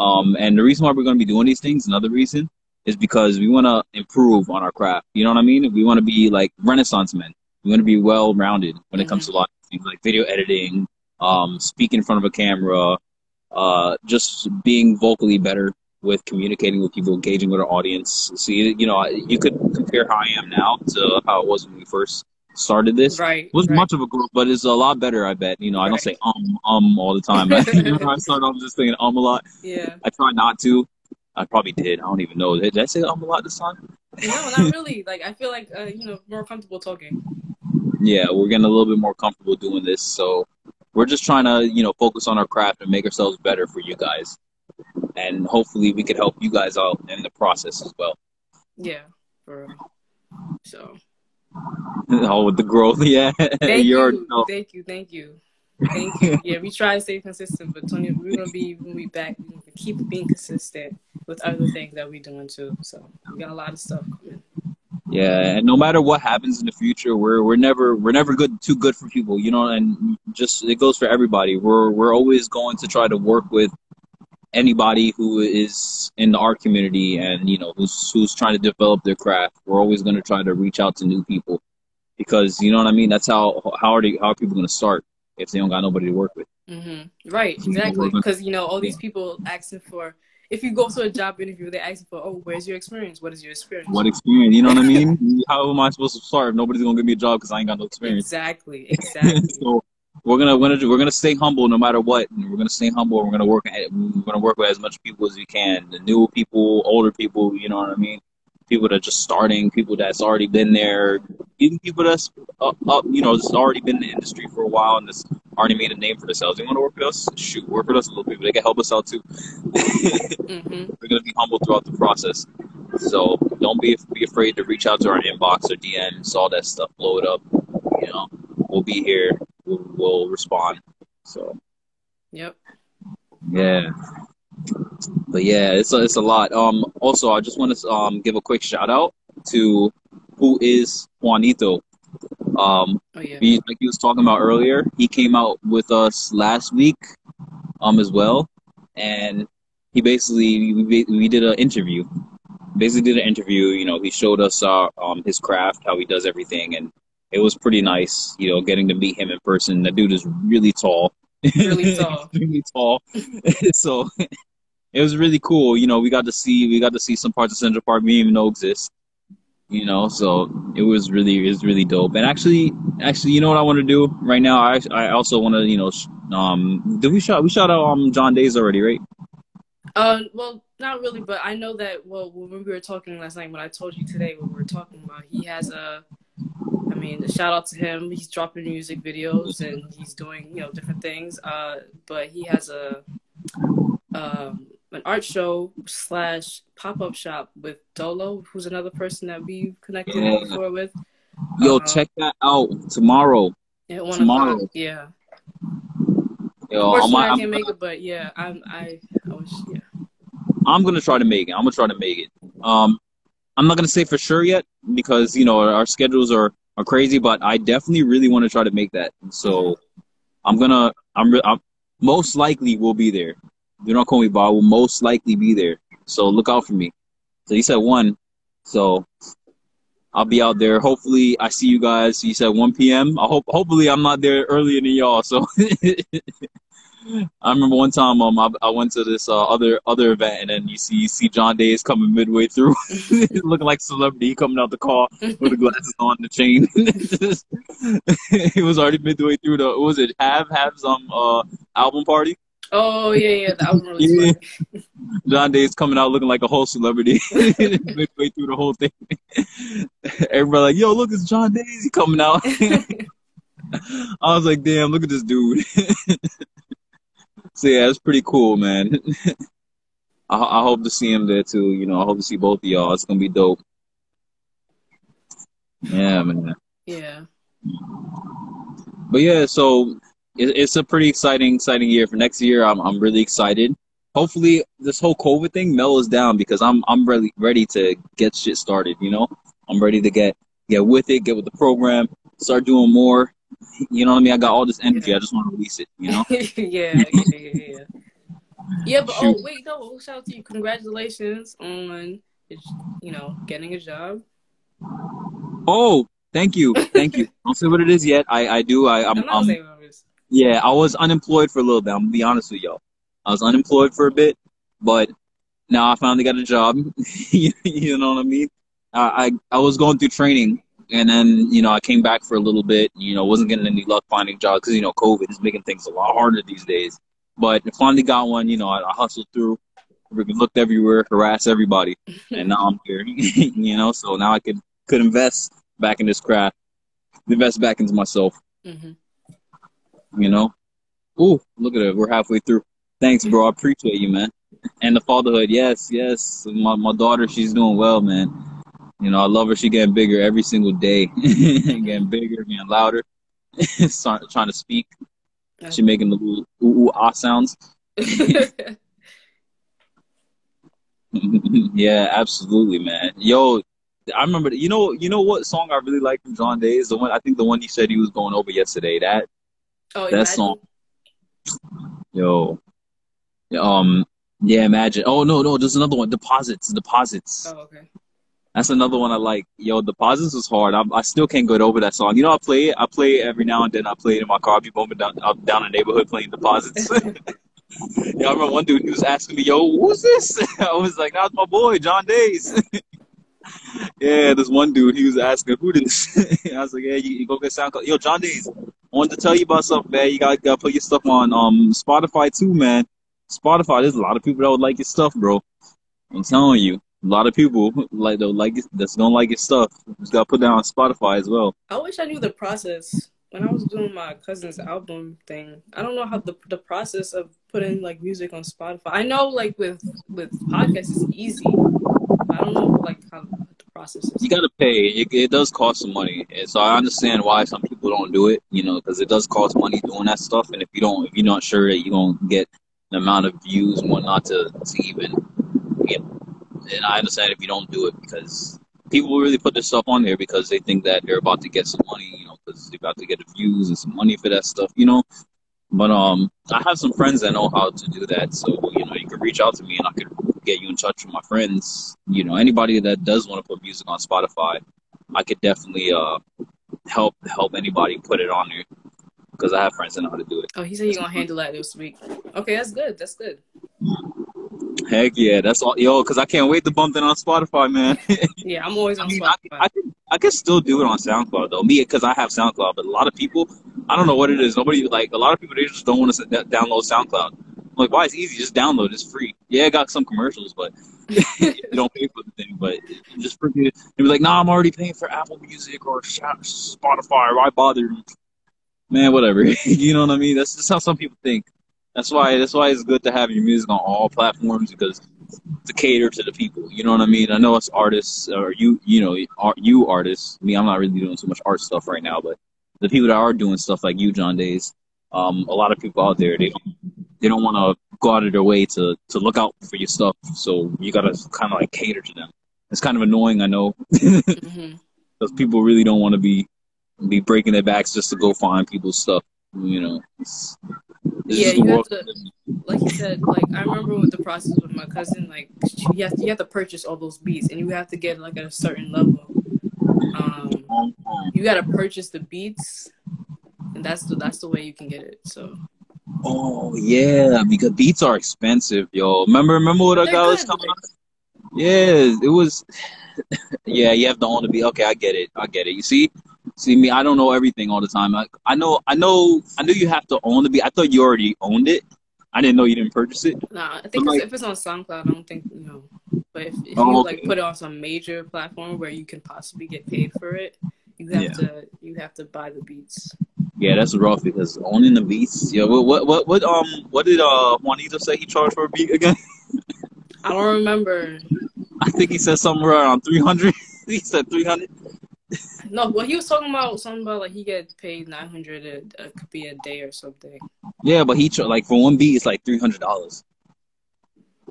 Speaker 3: Um, and the reason why we're gonna be doing these things, another reason, is because we want to improve on our craft. You know what I mean? We want to be like Renaissance men. We want to be well rounded when it comes to a lot of things like video editing, um, speaking in front of a camera, uh, just being vocally better with communicating with people, engaging with our audience. See, you know, you could compare how I am now to how it was when we first started this.
Speaker 1: right.
Speaker 3: It wasn't
Speaker 1: right.
Speaker 3: much of a growth, but it's a lot better, I bet. You know, I don't say um, um all the time. I start off just saying um a lot.
Speaker 1: Yeah.
Speaker 3: I try not to. I probably did. I don't even know. Did I say um a lot this time?
Speaker 1: No, not really. Like I feel like uh, you know more comfortable talking.
Speaker 3: yeah, we're getting a little bit more comfortable doing this. So we're just trying to, you know, focus on our craft and make ourselves better for you guys. And hopefully we could help you guys out in the process as well.
Speaker 1: Yeah, for real. So
Speaker 3: oh, with the growth, yeah.
Speaker 1: thank You
Speaker 3: know.
Speaker 1: thank you, thank you, thank you. Yeah, we try to stay consistent, but Tony, we're gonna be when we back. We're gonna keep being consistent with other things that we're doing too. So we got a lot of stuff coming.
Speaker 3: Yeah, and no matter what happens in the future, we're we're never we're never good too good for people, you know, and just it goes for everybody. We're we're always going to try to work with anybody who is in the art community and you know who's who's trying to develop their craft. We're always going to try to reach out to new people because you know what I mean. That's how how are they, how are people going to start if they don't got nobody to work with?
Speaker 1: hmm Right, exactly. Because you know all these people asking for. If you go to a job interview, they're asking for, "Oh, where's your experience? What is your experience?"
Speaker 3: What experience? You know what I mean? how am I supposed to start if nobody's going to give me a job because I ain't got no experience?
Speaker 1: Exactly, exactly.
Speaker 3: so we're gonna we're gonna we're gonna stay humble no matter what. And we're gonna stay humble. We're gonna work we're gonna work with as much people as we can. The new people, older people. You know what I mean? People that are just starting. People that's already been there. even people that's up, up, you know, just already been in the industry for a while and just already made a name for themselves. They want to work with us. Shoot, work with us a little bit. They can help us out too.
Speaker 1: hmm
Speaker 3: We're gonna be humble throughout the process. So don't be be afraid to reach out to our inbox or DMs, all that stuff. Blow it up. You know, we'll be here. We'll respond. So
Speaker 1: Yep.
Speaker 3: yeah, but yeah, it's a, it's a lot. Um, also, I just want to um give a quick shout out to who is Juanito. Um,
Speaker 1: Oh yeah.
Speaker 3: he, like he was talking about earlier, he came out with us last week, um, as well, and he basically we, we did an interview. Basically, did an interview. You know, he showed us our um his craft, how he does everything, and it was pretty nice. You know, getting to meet him in person. The dude is really tall.
Speaker 1: Really tall.
Speaker 3: Extremely tall. so it was really cool. You know, we got to see we got to see some parts of Central Park we didn't even know exist. You know, so it was really it was really dope. And actually, actually, you know what I want to do right now? I I also want to you know um did we shout we shout out um John Days already right?
Speaker 1: Uh, well, not really, but I know that. Well, when we were talking last night, when I told you today what we were talking about, he has a. I mean, shout out to him. He's dropping music videos and he's doing you know different things. Uh, but he has a um an art show slash pop up shop with Dolo, who's another person that we've connected
Speaker 3: Yeah.
Speaker 1: before with.
Speaker 3: Yo,
Speaker 1: Uh-huh.
Speaker 3: check that out tomorrow.
Speaker 1: At one
Speaker 3: Tomorrow.
Speaker 1: o'clock. Yeah.
Speaker 3: Yo, I'm,
Speaker 1: I
Speaker 3: I'm,
Speaker 1: can't make it, but yeah, I'm. I. I wish. Yeah.
Speaker 3: I'm gonna try to make it. I'm gonna try to make it. Um, I'm not gonna say for sure yet because you know our schedules are are crazy, but I definitely really want to try to make that. So I'm gonna. I'm. Re- I'm most likely will be there. Do not call me Bob. Will most likely be there. So look out for me. So you said one. So I'll be out there. Hopefully I see you guys. You said 1 p.m. I hope. Hopefully I'm not there earlier than y'all. So. I remember one time um I, I went to this uh, other other event and then you see you see John Days coming midway through looking like a celebrity coming out the car with the glasses on the chain. it was already midway through the what was it have Hav's um uh album party.
Speaker 1: Oh yeah, yeah. That was really
Speaker 3: Yeah. John Days coming out looking like a whole celebrity midway through the whole thing. Everybody like, yo, look, it's John Days. Coming out. I was like, damn, look at this dude. So yeah, it's pretty cool, man. I, I hope to see him there too. You know, I hope to see both of y'all. It's gonna be dope. Yeah, man.
Speaker 1: Yeah.
Speaker 3: But yeah, so it, it's a pretty exciting, exciting year for next year. I'm, I'm really excited. Hopefully, this whole COVID thing mellows down because I'm, I'm really ready to get shit started. You know, I'm ready to get, get with it, get with the program, start doing more. You know what I mean? I got all this energy. I just want to release it. You know?
Speaker 1: yeah, yeah, yeah, yeah. Yeah, but oh,
Speaker 3: Shoot.
Speaker 1: oh wait, no, oh, shout out to you. Congratulations on you know, getting a job.
Speaker 3: Oh, thank you, thank you. I don't say what it is yet. I, I do. I, I'm,
Speaker 1: I'm not
Speaker 3: I'm
Speaker 1: saying what it is.
Speaker 3: Yeah, I was unemployed for a little bit. I'm gonna be honest with y'all. I was unemployed for a bit, but now I finally got a job. you know what I mean? I, I I was going through training, and then you know I came back for a little bit. You know, wasn't getting any luck finding jobs because you know COVID is making things a lot harder these days. But I finally got one. You know, I, I hustled through, looked everywhere, harassed everybody, and now I'm here. you know, so now I could could invest back in this craft, invest back into myself
Speaker 1: hmm
Speaker 3: you know. Ooh, look at it. We're halfway through. Thanks, bro. I appreciate you, man. And the fatherhood, yes, yes. My my daughter, she's doing well, man. You know, I love her. She getting bigger every single day, getting bigger, getting louder. Trying to speak. She making the little ooh ooh ah sounds. yeah, absolutely, man. Yo, I remember. You know, you know what song I really like from John Day is The one I think the one he said he was going over yesterday. That
Speaker 1: oh,
Speaker 3: that
Speaker 1: imagine.
Speaker 3: song. Yo. Um. Yeah. Imagine. Oh no, no. There's another one. Deposits. Deposits.
Speaker 1: Oh, okay.
Speaker 3: That's another one I like. Yo, deposits was hard. I, I still can't get over that song. You know, I play it. I play it every now and then. I play it in my car. I be bumping down up down the neighborhood playing deposits. yeah, I remember one dude. He was asking me, "Yo, who's this?" I was like, "That's my boy, John Days." yeah, this one dude. He was asking, "Who this?" I was like, "Yeah, you, you go get SoundCloud." Yo, John Days. I wanted to tell you about something, man. You got to put your stuff on um Spotify too, man. Spotify. There's a lot of people that would like your stuff, bro. I'm telling you. A lot of people like though like it- that's gonna like your stuff. Just gotta put down on Spotify as well.
Speaker 1: I wish I knew the process when I was doing my cousin's album thing. I don't know how the the process of putting like music on Spotify. I know like with with podcasts it's easy. I don't know like how the process is.
Speaker 3: You gotta pay. It, it does cost some money, and so I understand why some people don't do it. You know, because it does cost money doing that stuff. And if you don't, if you're not sure that you're gonna get the amount of views and whatnot to to even, you know, and I understand if you don't do it because people really put this stuff on there because they think that they're about to get some money. You know, because they're about to get the views and some money for that stuff. You know. But um, I have some friends that know how to do that, so you know you can reach out to me and I could get you in touch with my friends. You know, anybody that does want to put music on Spotify, I could definitely uh help help anybody put it on there because I have friends that know how to do it.
Speaker 1: Oh, he said he's gonna handle that this week. Okay, that's good. That's good.
Speaker 3: Heck yeah, that's all, yo. Because I can't wait to bump it on Spotify, man.
Speaker 1: Yeah, I'm always
Speaker 3: I
Speaker 1: on
Speaker 3: mean,
Speaker 1: Spotify.
Speaker 3: I can I can still do it on SoundCloud though. Me because I have SoundCloud, but a lot of people, I don't know what it is. Nobody like a lot of people they just don't want to download SoundCloud. I'm like, why? It's easy. Just download. It's free. Yeah, it got some commercials, but you don't pay for the thing. But just freaking, they be like, nah, I'm already paying for Apple Music or Spotify. Why bother? Man, whatever. you know what I mean? That's just how some people think. That's why. That's why it's good to have your music on all platforms because to cater to the people. You know what I mean? I know us artists or you, you know, art, you artists. Me, I'm not really doing too much art stuff right now, but the people that are doing stuff like you, John Days, um, a lot of people out there, they don't, they don't want to go out of their way to to look out for your stuff. So you gotta kind of like cater to them. It's kind of annoying, I know, because
Speaker 1: hmm
Speaker 3: people really don't want to be be breaking their backs just to go find people's stuff. You know, it's
Speaker 1: Yeah, you have to, like you said, like I remember with the process with my cousin, like you have to, you have to purchase all those beats, and you have to get like at a certain level. Um, you got to purchase the beats, and that's the that's the way you can get it. So
Speaker 3: Oh yeah, because beats are expensive, yo. Remember, remember what
Speaker 1: They're
Speaker 3: guy was coming
Speaker 1: like-?
Speaker 3: Yeah, it was. yeah, you have to own the beat. Okay, I get it. I get it. You see, see me. I don't know everything all the time. I, I know. I know. I knew you have to own the beat. I thought you already owned it. I didn't know you didn't purchase it.
Speaker 1: nah, I think it's,
Speaker 3: like-
Speaker 1: if it's on SoundCloud, I don't think you know. But if, if
Speaker 3: Oh,
Speaker 1: you
Speaker 3: okay.
Speaker 1: like put it on some major platform where you can possibly get paid for it, you have
Speaker 3: Yeah.
Speaker 1: to you have to buy the beats.
Speaker 3: Yeah, that's rough because owning the beats. Yeah, what, what, what, what, um, what did uh Juanito say he charged for a beat again?
Speaker 1: I don't remember.
Speaker 3: I think he said somewhere around three hundred. he said three hundred.
Speaker 1: No, well, he was talking about something about like he get paid nine hundred. It could be a day or something.
Speaker 3: Yeah, but he like for one beat it's like three hundred dollars.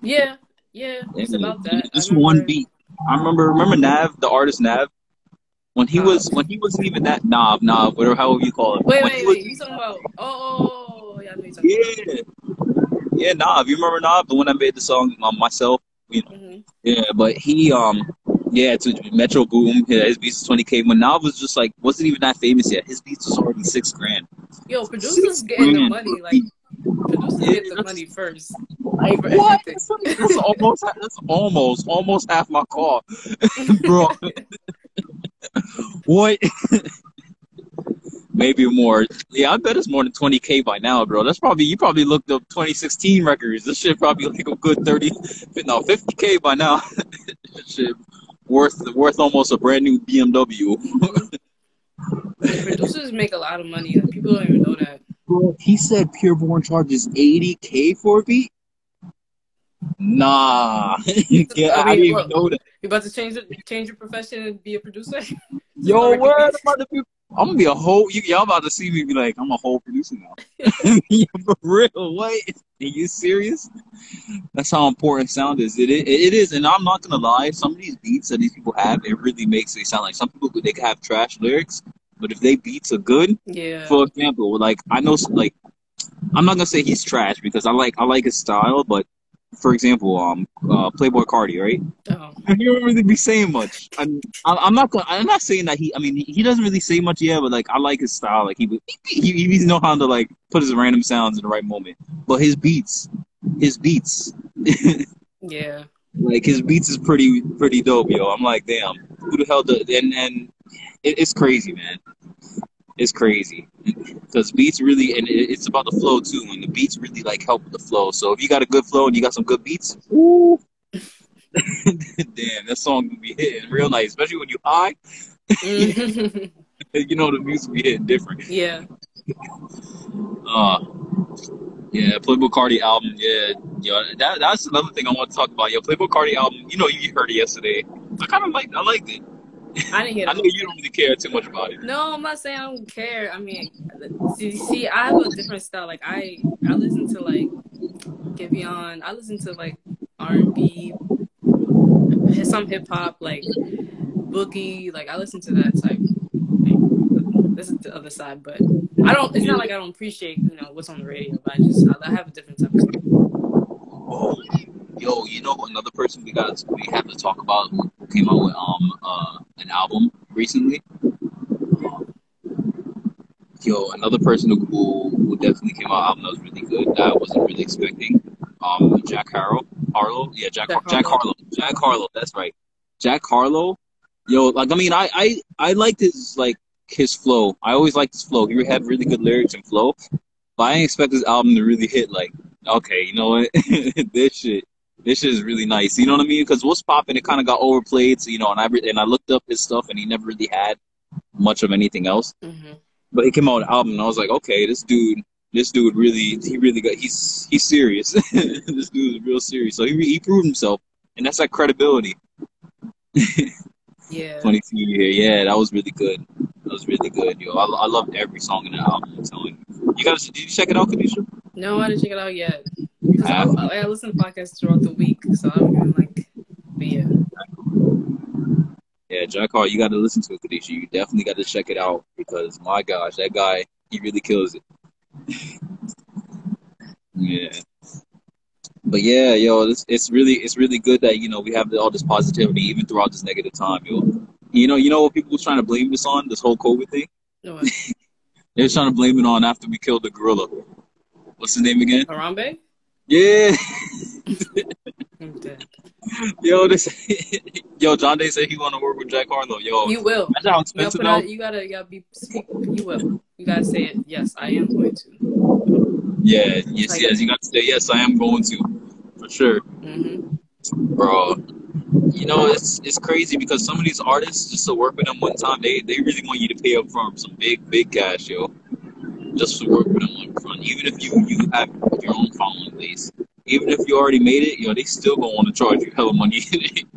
Speaker 1: Yeah, yeah, it's about that.
Speaker 3: Just one beat. I remember remember Nav, the artist Nav, when he was when he wasn't even that Nav, Nav, whatever however you call it.
Speaker 1: Wait,
Speaker 3: When
Speaker 1: wait,
Speaker 3: was-
Speaker 1: wait. You talking about? Oh, yeah, I know you're talking
Speaker 3: Yeah. Yeah, Nav. You remember Nav, the one that made the song um, myself?
Speaker 1: about. Mhm.
Speaker 3: Yeah, but he um yeah, to Metro Boom, yeah, his beats was twenty K. When Nav was just like wasn't even that famous yet. His beats was already six grand.
Speaker 1: Yo,
Speaker 3: Six
Speaker 1: producers getting the money. Like producers
Speaker 3: Yeah,
Speaker 1: get the money first.
Speaker 3: Like what? That's almost that's almost almost half my car. Bro. what? Maybe more. Yeah, I bet it's more than 20k by now, bro. That's probably you probably looked up 2016 records. This shit probably like a good 30, no 50k by now. shit worth worth almost a brand new BMW.
Speaker 1: Producers make a lot of money. Like, people don't even know that.
Speaker 3: Bro, he said Pierre Bourne charges 80k for a beat. Nah, yeah, I,
Speaker 1: I mean,
Speaker 3: didn't even know that.
Speaker 1: You about to change it, change your profession and be a producer?
Speaker 3: Yo,
Speaker 1: Record
Speaker 3: where
Speaker 1: beats?
Speaker 3: I'm about to be? I'm gonna be a whole. You, y'all about to see me be like, I'm a whole producer now. for real? What? Are you serious? That's how important sound is. It, it it is, and I'm not gonna lie. Some of these beats that these people have, it really makes it sound like some people they can have trash lyrics, but if they beats are good,
Speaker 1: Yeah.
Speaker 3: for example, like I know, like I'm not gonna say he's trash because I like I like his style, but for example, um, uh, Playboi Carti, right?
Speaker 1: Oh.
Speaker 3: He don't really be saying much. I'm, I'm not. gonna- I'm not saying that he. I mean, he, doesn't really say much yet, but like I like his style. Like he he he he know how to like put his random sounds in the right moment. But his beats, his beats,
Speaker 1: Yeah.
Speaker 3: like his beats is pretty pretty dope, yo. I'm like, damn, who the hell? Do, and and it, it's crazy, man. It's crazy because beats really, and it's about the flow too. And the beats really like help with the flow. So if you got a good flow and you got some good beats, ooh, Damn, that song will be hitting real nice, especially when you high.
Speaker 1: Mhm.
Speaker 3: You know the music be hitting different.
Speaker 1: yeah.
Speaker 3: Uh, yeah, Playboi Carti album. Yeah, yeah. That that's another thing I want to talk about. Yo, Playboi Carti album. You know, you heard it yesterday. I kind of like. I liked it.
Speaker 1: I didn't hear
Speaker 3: I know you don't really care too much about it.
Speaker 1: No, I'm not saying I don't care. I mean, see, see, I have a different style. Like I, I listen to like Giveon. I listen to like R&B, some hip hop, like boogie. Like I listen to that type. This is the other side, but I don't. It's not like I don't appreciate you know what's on the radio, but I just I, I have a different type of style.
Speaker 3: Oh, yo, you know another person we got we have to talk about came out with um uh an album recently. Yo, another person who who, definitely came out album that was really good that I wasn't really expecting. Um, Jack Harlow, Harlow, yeah, Jack
Speaker 1: Jack
Speaker 3: Jack
Speaker 1: Harlow.
Speaker 3: Harlow, Jack Harlow. That's right, Jack Harlow. Yo, like I mean, I I I liked his like his flow. I always liked his flow. He had really good lyrics and flow. But I didn't expect this album to really hit. Like, okay, you know what? this shit, this is really nice. You know what I mean? Because what's popping? It kind of got overplayed. So you know, and I re- and I looked up his stuff, and he never really had much of anything else.
Speaker 1: hmm
Speaker 3: But he came out with an album, and I was like, okay, this dude, this dude really, he really got, he's he's serious. this dude is real serious. So he he proved himself, and that's like credibility.
Speaker 1: Yeah.
Speaker 3: 22 year, yeah, that was really good. That was really good, yo. I, I loved every song in the album. I'm telling you. You gotta, did you check it out, Kadisha?
Speaker 1: No, I didn't check it out yet. 'Cause I, I, I listen to podcasts throughout the week, so I'm even like, but yeah.
Speaker 3: Yeah, Jack Hart, you got to listen to it, Kadisha. You definitely got to check it out because my gosh, that guy, he really kills it. yeah. But yeah, yo, it's, it's really it's really good that you know we have all this positivity even throughout this negative time, yo. You know, you know what people was trying to blame this on this whole COVID thing.
Speaker 1: No.
Speaker 3: They was trying to blame it on after we killed the gorilla. What's his name again?
Speaker 1: Harambe?
Speaker 3: Yeah, yo, this, yo, John Day said he want to work with Jack Harlow. Yo,
Speaker 1: You will.
Speaker 3: imagine how
Speaker 1: You gotta,
Speaker 3: expensive
Speaker 1: out, you gotta, you gotta be. You will. You gotta say it. Yes, I am going to.
Speaker 3: Yeah, yes,
Speaker 1: Like-
Speaker 3: yes. You got to say yes. I am going to, for sure,
Speaker 1: hmm
Speaker 3: bro. You know, it's it's crazy because some of these artists just to work with them one time, they they really want you to pay up front some big big cash, yo, just to work with them up front. Even if you you have your own following base, even if you already made it, yo, they still gonna want to charge you hella money.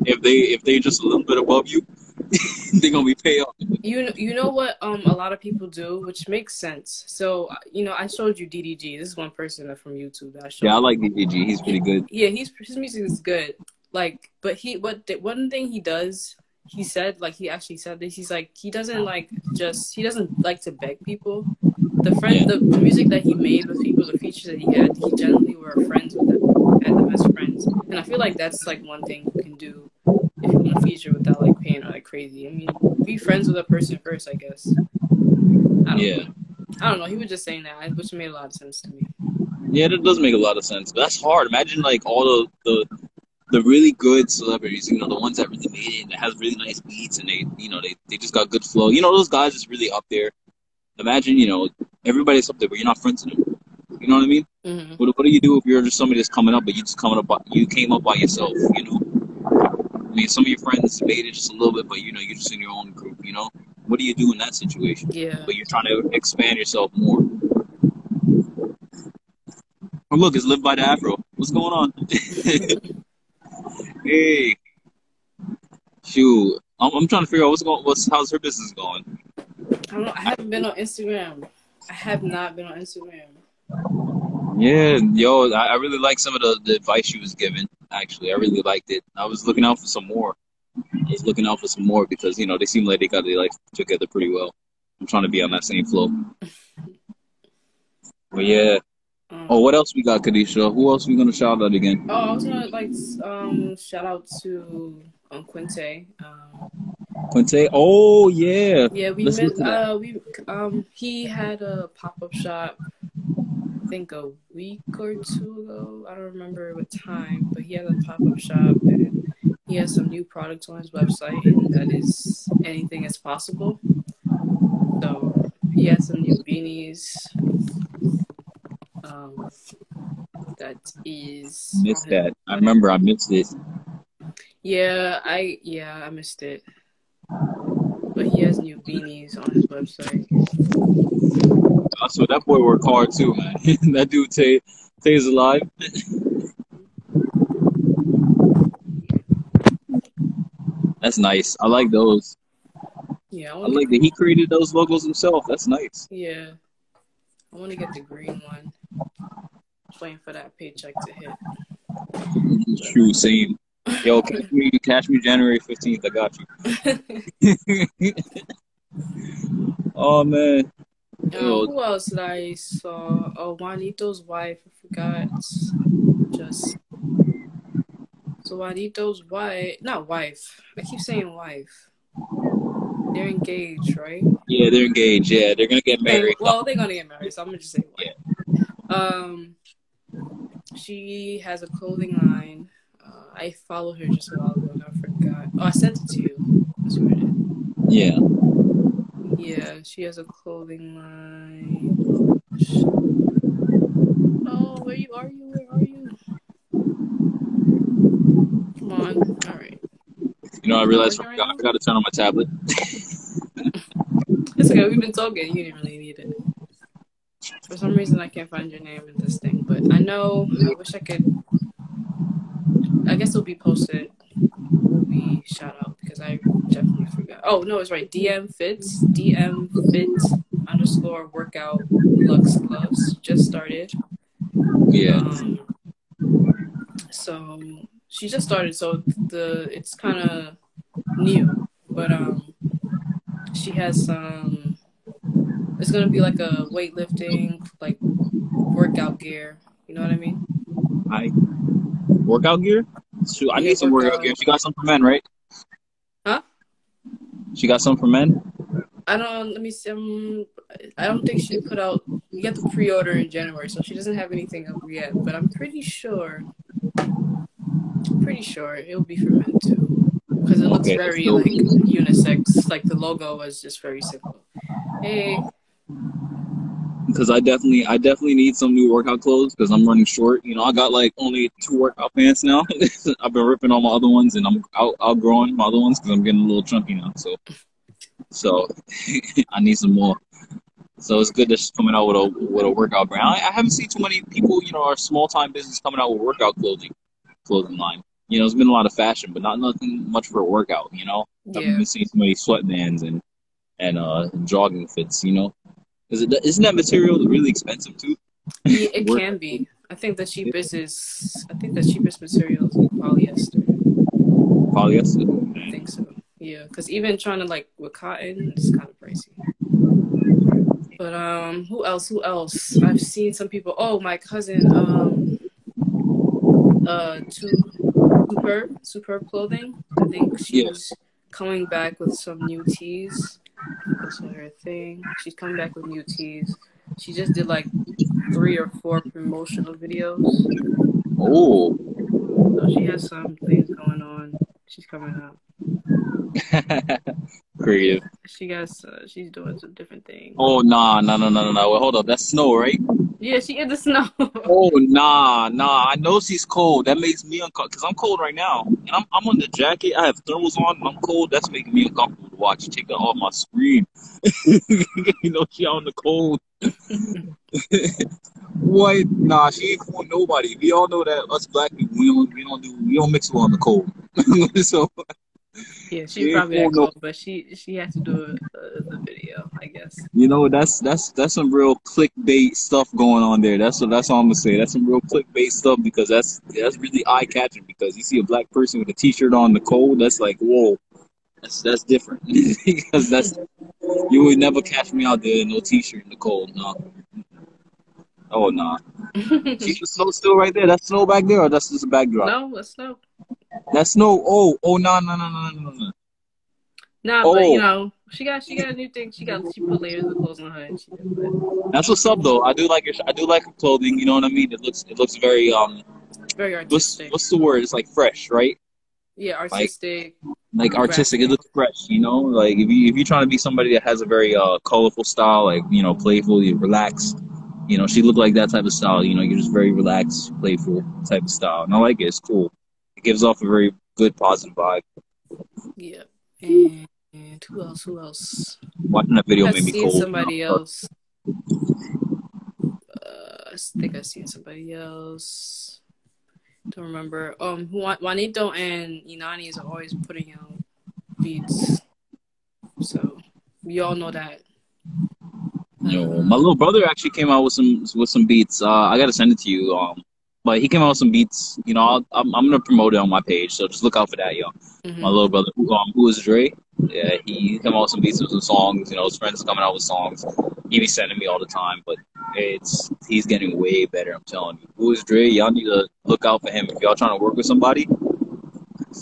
Speaker 3: if they if they just a little bit above you, they're gonna be pay off.
Speaker 1: You know, you know what? Um, a lot of people do, which makes sense. So, uh, you know, I showed you DDG. This is one person from YouTube that I showed.
Speaker 3: Yeah, I like DDG. He's pretty good.
Speaker 1: Yeah, he's his music is good. Like, but he what the, one thing he does, he said like he actually said this. He's like he doesn't like just he doesn't like to beg people. The friend,
Speaker 3: Yeah.
Speaker 1: the, the music that he made with people, the features that he had, he generally were friends with them, had them as friends. And I feel like that's like one thing you can do if you want to feature without like paying like crazy. I mean, be friends with a person first, I guess. I don't
Speaker 3: Yeah.
Speaker 1: know. I don't know. He was just saying that, which made a lot of sense to me.
Speaker 3: Yeah, that does make a lot of sense. But that's hard. Imagine like all the the the really good celebrities, you know, the ones that really made it and that has really nice beats and they you know, they, they just got good flow. You know, those guys is really up there. Imagine, you know, everybody's up there but you're not friends with them. You know what I mean?
Speaker 1: hmm
Speaker 3: What, what do you do if you're just somebody that's coming up but you just coming up by, you came up by yourself, you know? I mean some of your friends made it just a little bit, but you know, you're just in your own group, you know? What do you do in that situation?
Speaker 1: Yeah.
Speaker 3: but you're trying to expand yourself more. Oh, look, it's Live by the Afro. What's going on? hey, shoot, I'm, I'm trying to figure out what's going. What's how's her business going?
Speaker 1: I don't. I haven't been on Instagram. I have not been on Instagram.
Speaker 3: Yeah, yo, I, I really like some of the, the advice she was given. Actually, I really liked it. I was looking out for some more. I was looking out for some more because you know they seem like they got their life together pretty well. I'm trying to be on that same flow. But yeah.
Speaker 1: Um,
Speaker 3: Oh, what else we got, Kadisha? Who else we gonna shout out again?
Speaker 1: Oh, I was gonna like um shout out to um Quinte. Um,
Speaker 3: Quinte. Oh yeah.
Speaker 1: yeah, we
Speaker 3: Let's
Speaker 1: met.
Speaker 3: look at that.
Speaker 1: Uh, we um he had a pop up shop. I think a week or two ago. I don't remember what time, but he had a pop up shop and he has some new products on his website, that is anything is possible. So he has some new beanies. Um, that is
Speaker 3: Missed that. I remember I missed it.
Speaker 1: Yeah, I yeah, I missed it. But he has new beanies on his website.
Speaker 3: So that boy worked hard too, man. that dude Tay Tay's alive. That's nice. I like those.
Speaker 1: Yeah, I
Speaker 3: I like that he created those logos himself. That's nice.
Speaker 1: yeah. I want to get the green one. Just waiting for that paycheck to hit.
Speaker 3: True, same. Yo, catch me, catch me January fifteenth. I got you. oh man, Yo.
Speaker 1: who else did I saw? Oh, Juanito's wife. I forgot. Just so Juanito's wife, not wife. I keep saying wife. They're engaged, right?
Speaker 3: yeah, they're engaged. Yeah, they're gonna get married.
Speaker 1: Well, they're gonna get married, so I'm gonna just say wife. Um, she has a clothing line. Uh, I follow her just a while ago, and I forgot. Oh, I sent it to you. That's what I did.
Speaker 3: Yeah,
Speaker 1: Yeah, she has a clothing line. Oh, where you are you? Where are you? Come on. All right.
Speaker 3: you know, I realized I forgot, I forgot to turn on my tablet.
Speaker 1: It's okay. We've been talking. You didn't really need it. For some reason, I can't find your name in this thing, but I know. I wish I could. I guess it'll be posted. Be shout out because I definitely forgot. Oh no, it's right. DM fits. DM fit underscore workout lux gloves just started.
Speaker 3: Yeah,
Speaker 1: Um, so she just started, so the it's kind of new, but um, she has some. It's gonna be like a weightlifting, like workout gear. You know what I mean?
Speaker 3: I workout gear. Shoot, I
Speaker 1: Yeah,
Speaker 3: need some workout gear. She got some for men, right?
Speaker 1: Huh?
Speaker 3: She got some for men.
Speaker 1: I don't. Let me see. Um, I don't think she put out. You have to pre-order in January, so she doesn't have anything up yet. But I'm pretty sure. Pretty sure it'll be for men too, because it looks
Speaker 3: Okay,
Speaker 1: very like unisex. Like the logo was just very simple. Hey,
Speaker 3: because I definitely I definitely need some new workout clothes because I'm running short. You know, I got like only two workout pants now. I've been ripping all my other ones, and I'm out outgrowing my other ones because I'm getting a little chunky now. So, so I need some more. So it's good that she's coming out with a with a workout brand. I, I haven't seen too many people, you know, our small time business coming out with workout clothing clothing line. You know, there's been a lot of fashion, but not nothing much for a workout. You know, I've
Speaker 1: yeah,
Speaker 3: been seeing so many sweatbands and and uh jogging fits. You know, it isn't that material really expensive too?
Speaker 1: Yeah, it can be. I think the cheapest is. I think the cheapest material is like polyester.
Speaker 3: Polyester.
Speaker 1: I think so. Yeah, because even trying to like with cotton, it's kind of pricey. But um, who else? Who else? I've seen some people. Oh, my cousin. Um, uh, to superb superb clothing. I think she's coming back with some new That's her thing. She's coming back with new tees. She just did like three or four promotional videos.
Speaker 3: Oh,
Speaker 1: So she has some things going on. She's coming out.
Speaker 3: creative.
Speaker 1: She got. Uh, she's doing some different things.
Speaker 3: Oh nah, nah, nah, nah, nah, nah. Well, hold up. That's snow, right?
Speaker 1: Yeah, she in the snow.
Speaker 3: Oh nah, nah. I know she's cold. That makes me uncomfortable because I'm cold right now, and I'm I'm on the jacket. I have thermals on, and I'm cold. That's making me uncomfortable to watch. Take that off my screen. you know she out in the cold. what? Nah, she ain't cool nobody. We all know that us black people, we don't we don't do we don't mix well in the cold. so
Speaker 1: yeah,
Speaker 3: she
Speaker 1: probably
Speaker 3: oh,
Speaker 1: that
Speaker 3: no.
Speaker 1: cold, but she she has to do uh, the video, I guess.
Speaker 3: you know that's that's that's some real clickbait stuff going on there. That's what that's all I'm gonna say. That's some real clickbait stuff because that's that's really eye catching because you see a black person with a t-shirt on the cold. That's like whoa, that's that's different because that's you would never catch me out there in no t-shirt in the cold. No. Oh no. See the snow still right there. That's snow back there, or that's just a backdrop.
Speaker 1: no, let's no.
Speaker 3: That's snow. Oh, oh no, no, no, no, no, no. No.
Speaker 1: Nah, but
Speaker 3: Oh.
Speaker 1: you know, she got she got a new thing. She got she put layers of clothes on her, and she did but
Speaker 3: That's what's up though. I do like your I do like her clothing. You know what I mean? It looks it looks very um.
Speaker 1: very artistic.
Speaker 3: what's the word? It's like fresh, right?
Speaker 1: yeah, artistic.
Speaker 3: Like artistic. It looks fresh. You know, like if you if you're trying to be somebody that has a very uh colorful style, like you know, playful, you relax. You know, she looked like that type of style. You know, you're just very relaxed, playful type of style, and I like it. It's cool. It gives off a very good positive vibe.
Speaker 1: Yeah. And, and who else? Who else?
Speaker 3: Watching that video
Speaker 1: I
Speaker 3: made me
Speaker 1: seen
Speaker 3: cold.
Speaker 1: somebody else. Uh, I think I seen somebody else. Don't remember. Um, Juanito and Inani's are always putting out beats, so we all know that.
Speaker 3: Yo, my little brother actually came out with some with some beats. Uh, I gotta send it to you. Um, but he came out with some beats. You know, I'll, I'm I'm gonna promote it on my page, so just look out for that, yo.
Speaker 1: Mhm.
Speaker 3: My little brother, who, um, who is Dre? Yeah, he came out with some beats with some songs. You know, his friends coming out with songs. He be sending me all the time, but it's he's getting way better. I'm telling you. Who is Dre? Y'all need to look out for him if y'all trying to work with somebody.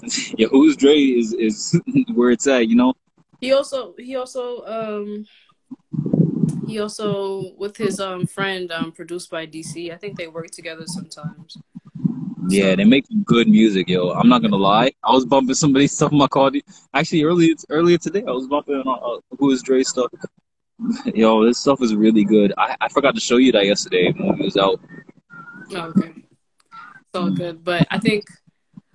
Speaker 3: yeah, who's Dre is is where it's at. You know.
Speaker 1: He also he also um he also with his um friend um produced by DC. I think they work together sometimes.
Speaker 3: Yeah, they make good music, yo. I'm not gonna lie. I was bumping somebody's stuff in my car. Actually, earlier earlier today, I was bumping uh, uh, Who Is Dre stuff. Yo, this stuff is really good. I, I forgot to show you that yesterday when we was out.
Speaker 1: Oh, okay. It's all good. But I think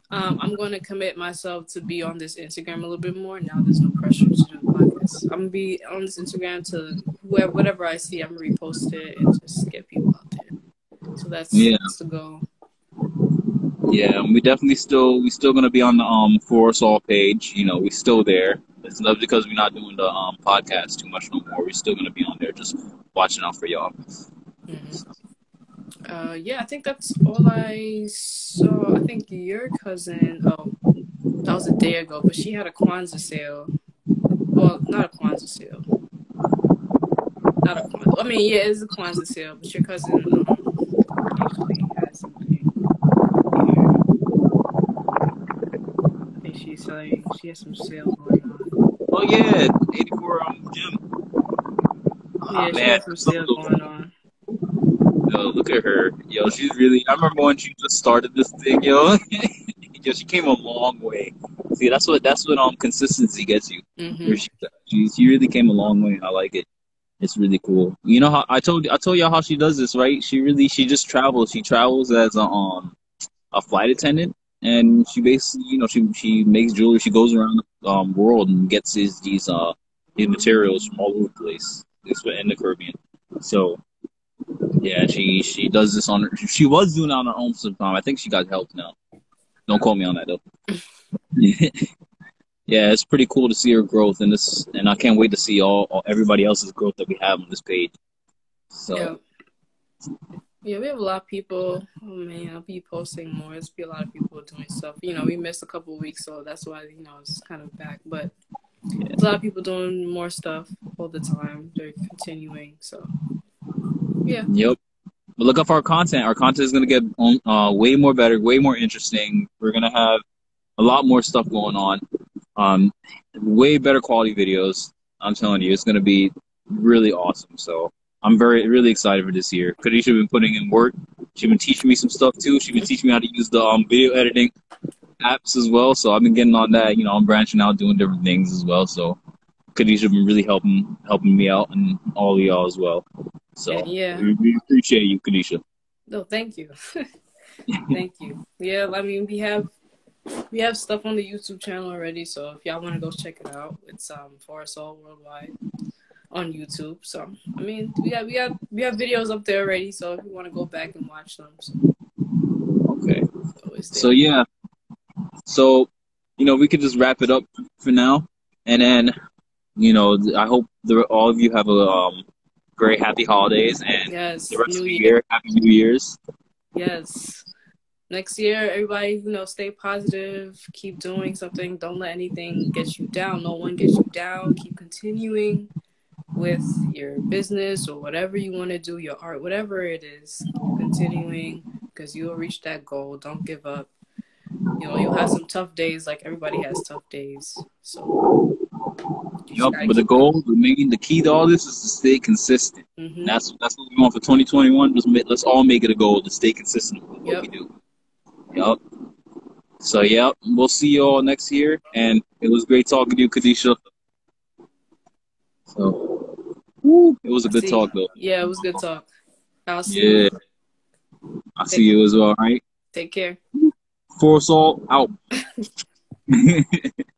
Speaker 1: um, I'm going to commit myself to be on this Instagram a little bit more. Now there's no pressure to do podcast. I'm to be on this Instagram to whoever, whatever I see, I'm to repost it and just get people out there. So that's,
Speaker 3: Yeah.
Speaker 1: that's the goal.
Speaker 3: Yeah, and we definitely still we still gonna be on the um For Us All page. You know, we still there. It's not because we're not doing the um podcast too much no more. We're still gonna be on there, just watching out for y'all.
Speaker 1: Mhm. Uh, yeah, I think that's all I saw. I think your cousin, oh, that was a day ago, but she had a Kwanzaa sale. Well, not a Kwanzaa sale. Not a Kwanzaa. I mean, yeah, it's a Kwanzaa sale, but your cousin um, actually has something here. I think she's selling, she has some sales going on.
Speaker 3: Oh yeah, 84 um gem.
Speaker 1: Yeah,
Speaker 3: Ah,
Speaker 1: she
Speaker 3: man,
Speaker 1: has some sales going on.
Speaker 3: Yo, look at her. Yo, she's really. I remember when she just started this thing, yo. yo, she came a long way. See, that's what that's what um consistency gets you.
Speaker 1: hmm
Speaker 3: she, she she really came a long way. I like it. It's really cool. You know how I told I told y'all how she does this, right? She really she just travels. She travels as a um a flight attendant, and she basically you know she she makes jewelry. She goes around the um, world and gets these these uh these materials from all over the place. This in the Caribbean. So yeah, she she does this on her. She was doing it on her own sometime. I think she got help now. Don't call me on that though. yeah, it's pretty cool to see her growth and this, and I can't wait to see all, all everybody else's growth that we have on this page. So
Speaker 1: Yeah. Yeah, we have a lot of people. Oh man, I'll be posting more. There's be a lot of people doing stuff. You know, we missed a couple of weeks, so that's why you know it's kind of back. But there's a lot of people doing more stuff all the time. They're continuing. So yeah,
Speaker 3: Yep. But look up our content. Our content is gonna get on, uh, way more better, way more interesting. We're gonna have a lot more stuff going on. Um, way better quality videos. I'm telling you, it's gonna be really awesome. So I'm very, really excited for this year. Kadisha been putting in work. She's been teaching me some stuff too. She's been teaching me how to use the um, video editing apps as well. So I've been getting on that. You know, I'm branching out, doing different things as well. So Kadisha been really helping helping me out and all of y'all as well. So
Speaker 1: Yeah.
Speaker 3: we, we appreciate you, Kadisha.
Speaker 1: no, thank you, thank you. Yeah, I mean we have we have stuff on the YouTube channel already. So if y'all want to go check it out, it's um for us all worldwide on YouTube. So I mean we got we got we have videos up there already. So if you want to go back and watch them, so
Speaker 3: Okay.
Speaker 1: it's always there.
Speaker 3: So yeah. So, you know, we could just wrap it up for now, and then, you know, I hope the, all of you have a um, very happy holidays and
Speaker 1: yes,
Speaker 3: the rest
Speaker 1: New
Speaker 3: of the
Speaker 1: Year.
Speaker 3: year, happy New Year's.
Speaker 1: Yes. Next year, everybody, you know, stay positive, keep doing something. Don't let anything get you down. No one gets you down. Keep continuing with your business or whatever you want to do, your art, whatever it is. Continuing because you'll reach that goal. Don't give up. You know, you'll have some tough days, like everybody has tough days. So,
Speaker 3: Yup, but the goal, the main, the key to all this is to stay consistent.
Speaker 1: hmm
Speaker 3: that's that's what we want for 2021. Just let's all make it a goal to stay consistent with what
Speaker 1: Yep.
Speaker 3: we do. Yup. So yep, we'll see you all next year, and it was great talking to you, Kadisha. So, woo, it was a good talk though.
Speaker 1: Yeah, it was a good talk. I'll see
Speaker 3: Yeah.
Speaker 1: you.
Speaker 3: I see you as well, all right?
Speaker 1: Take care.
Speaker 3: Force all out.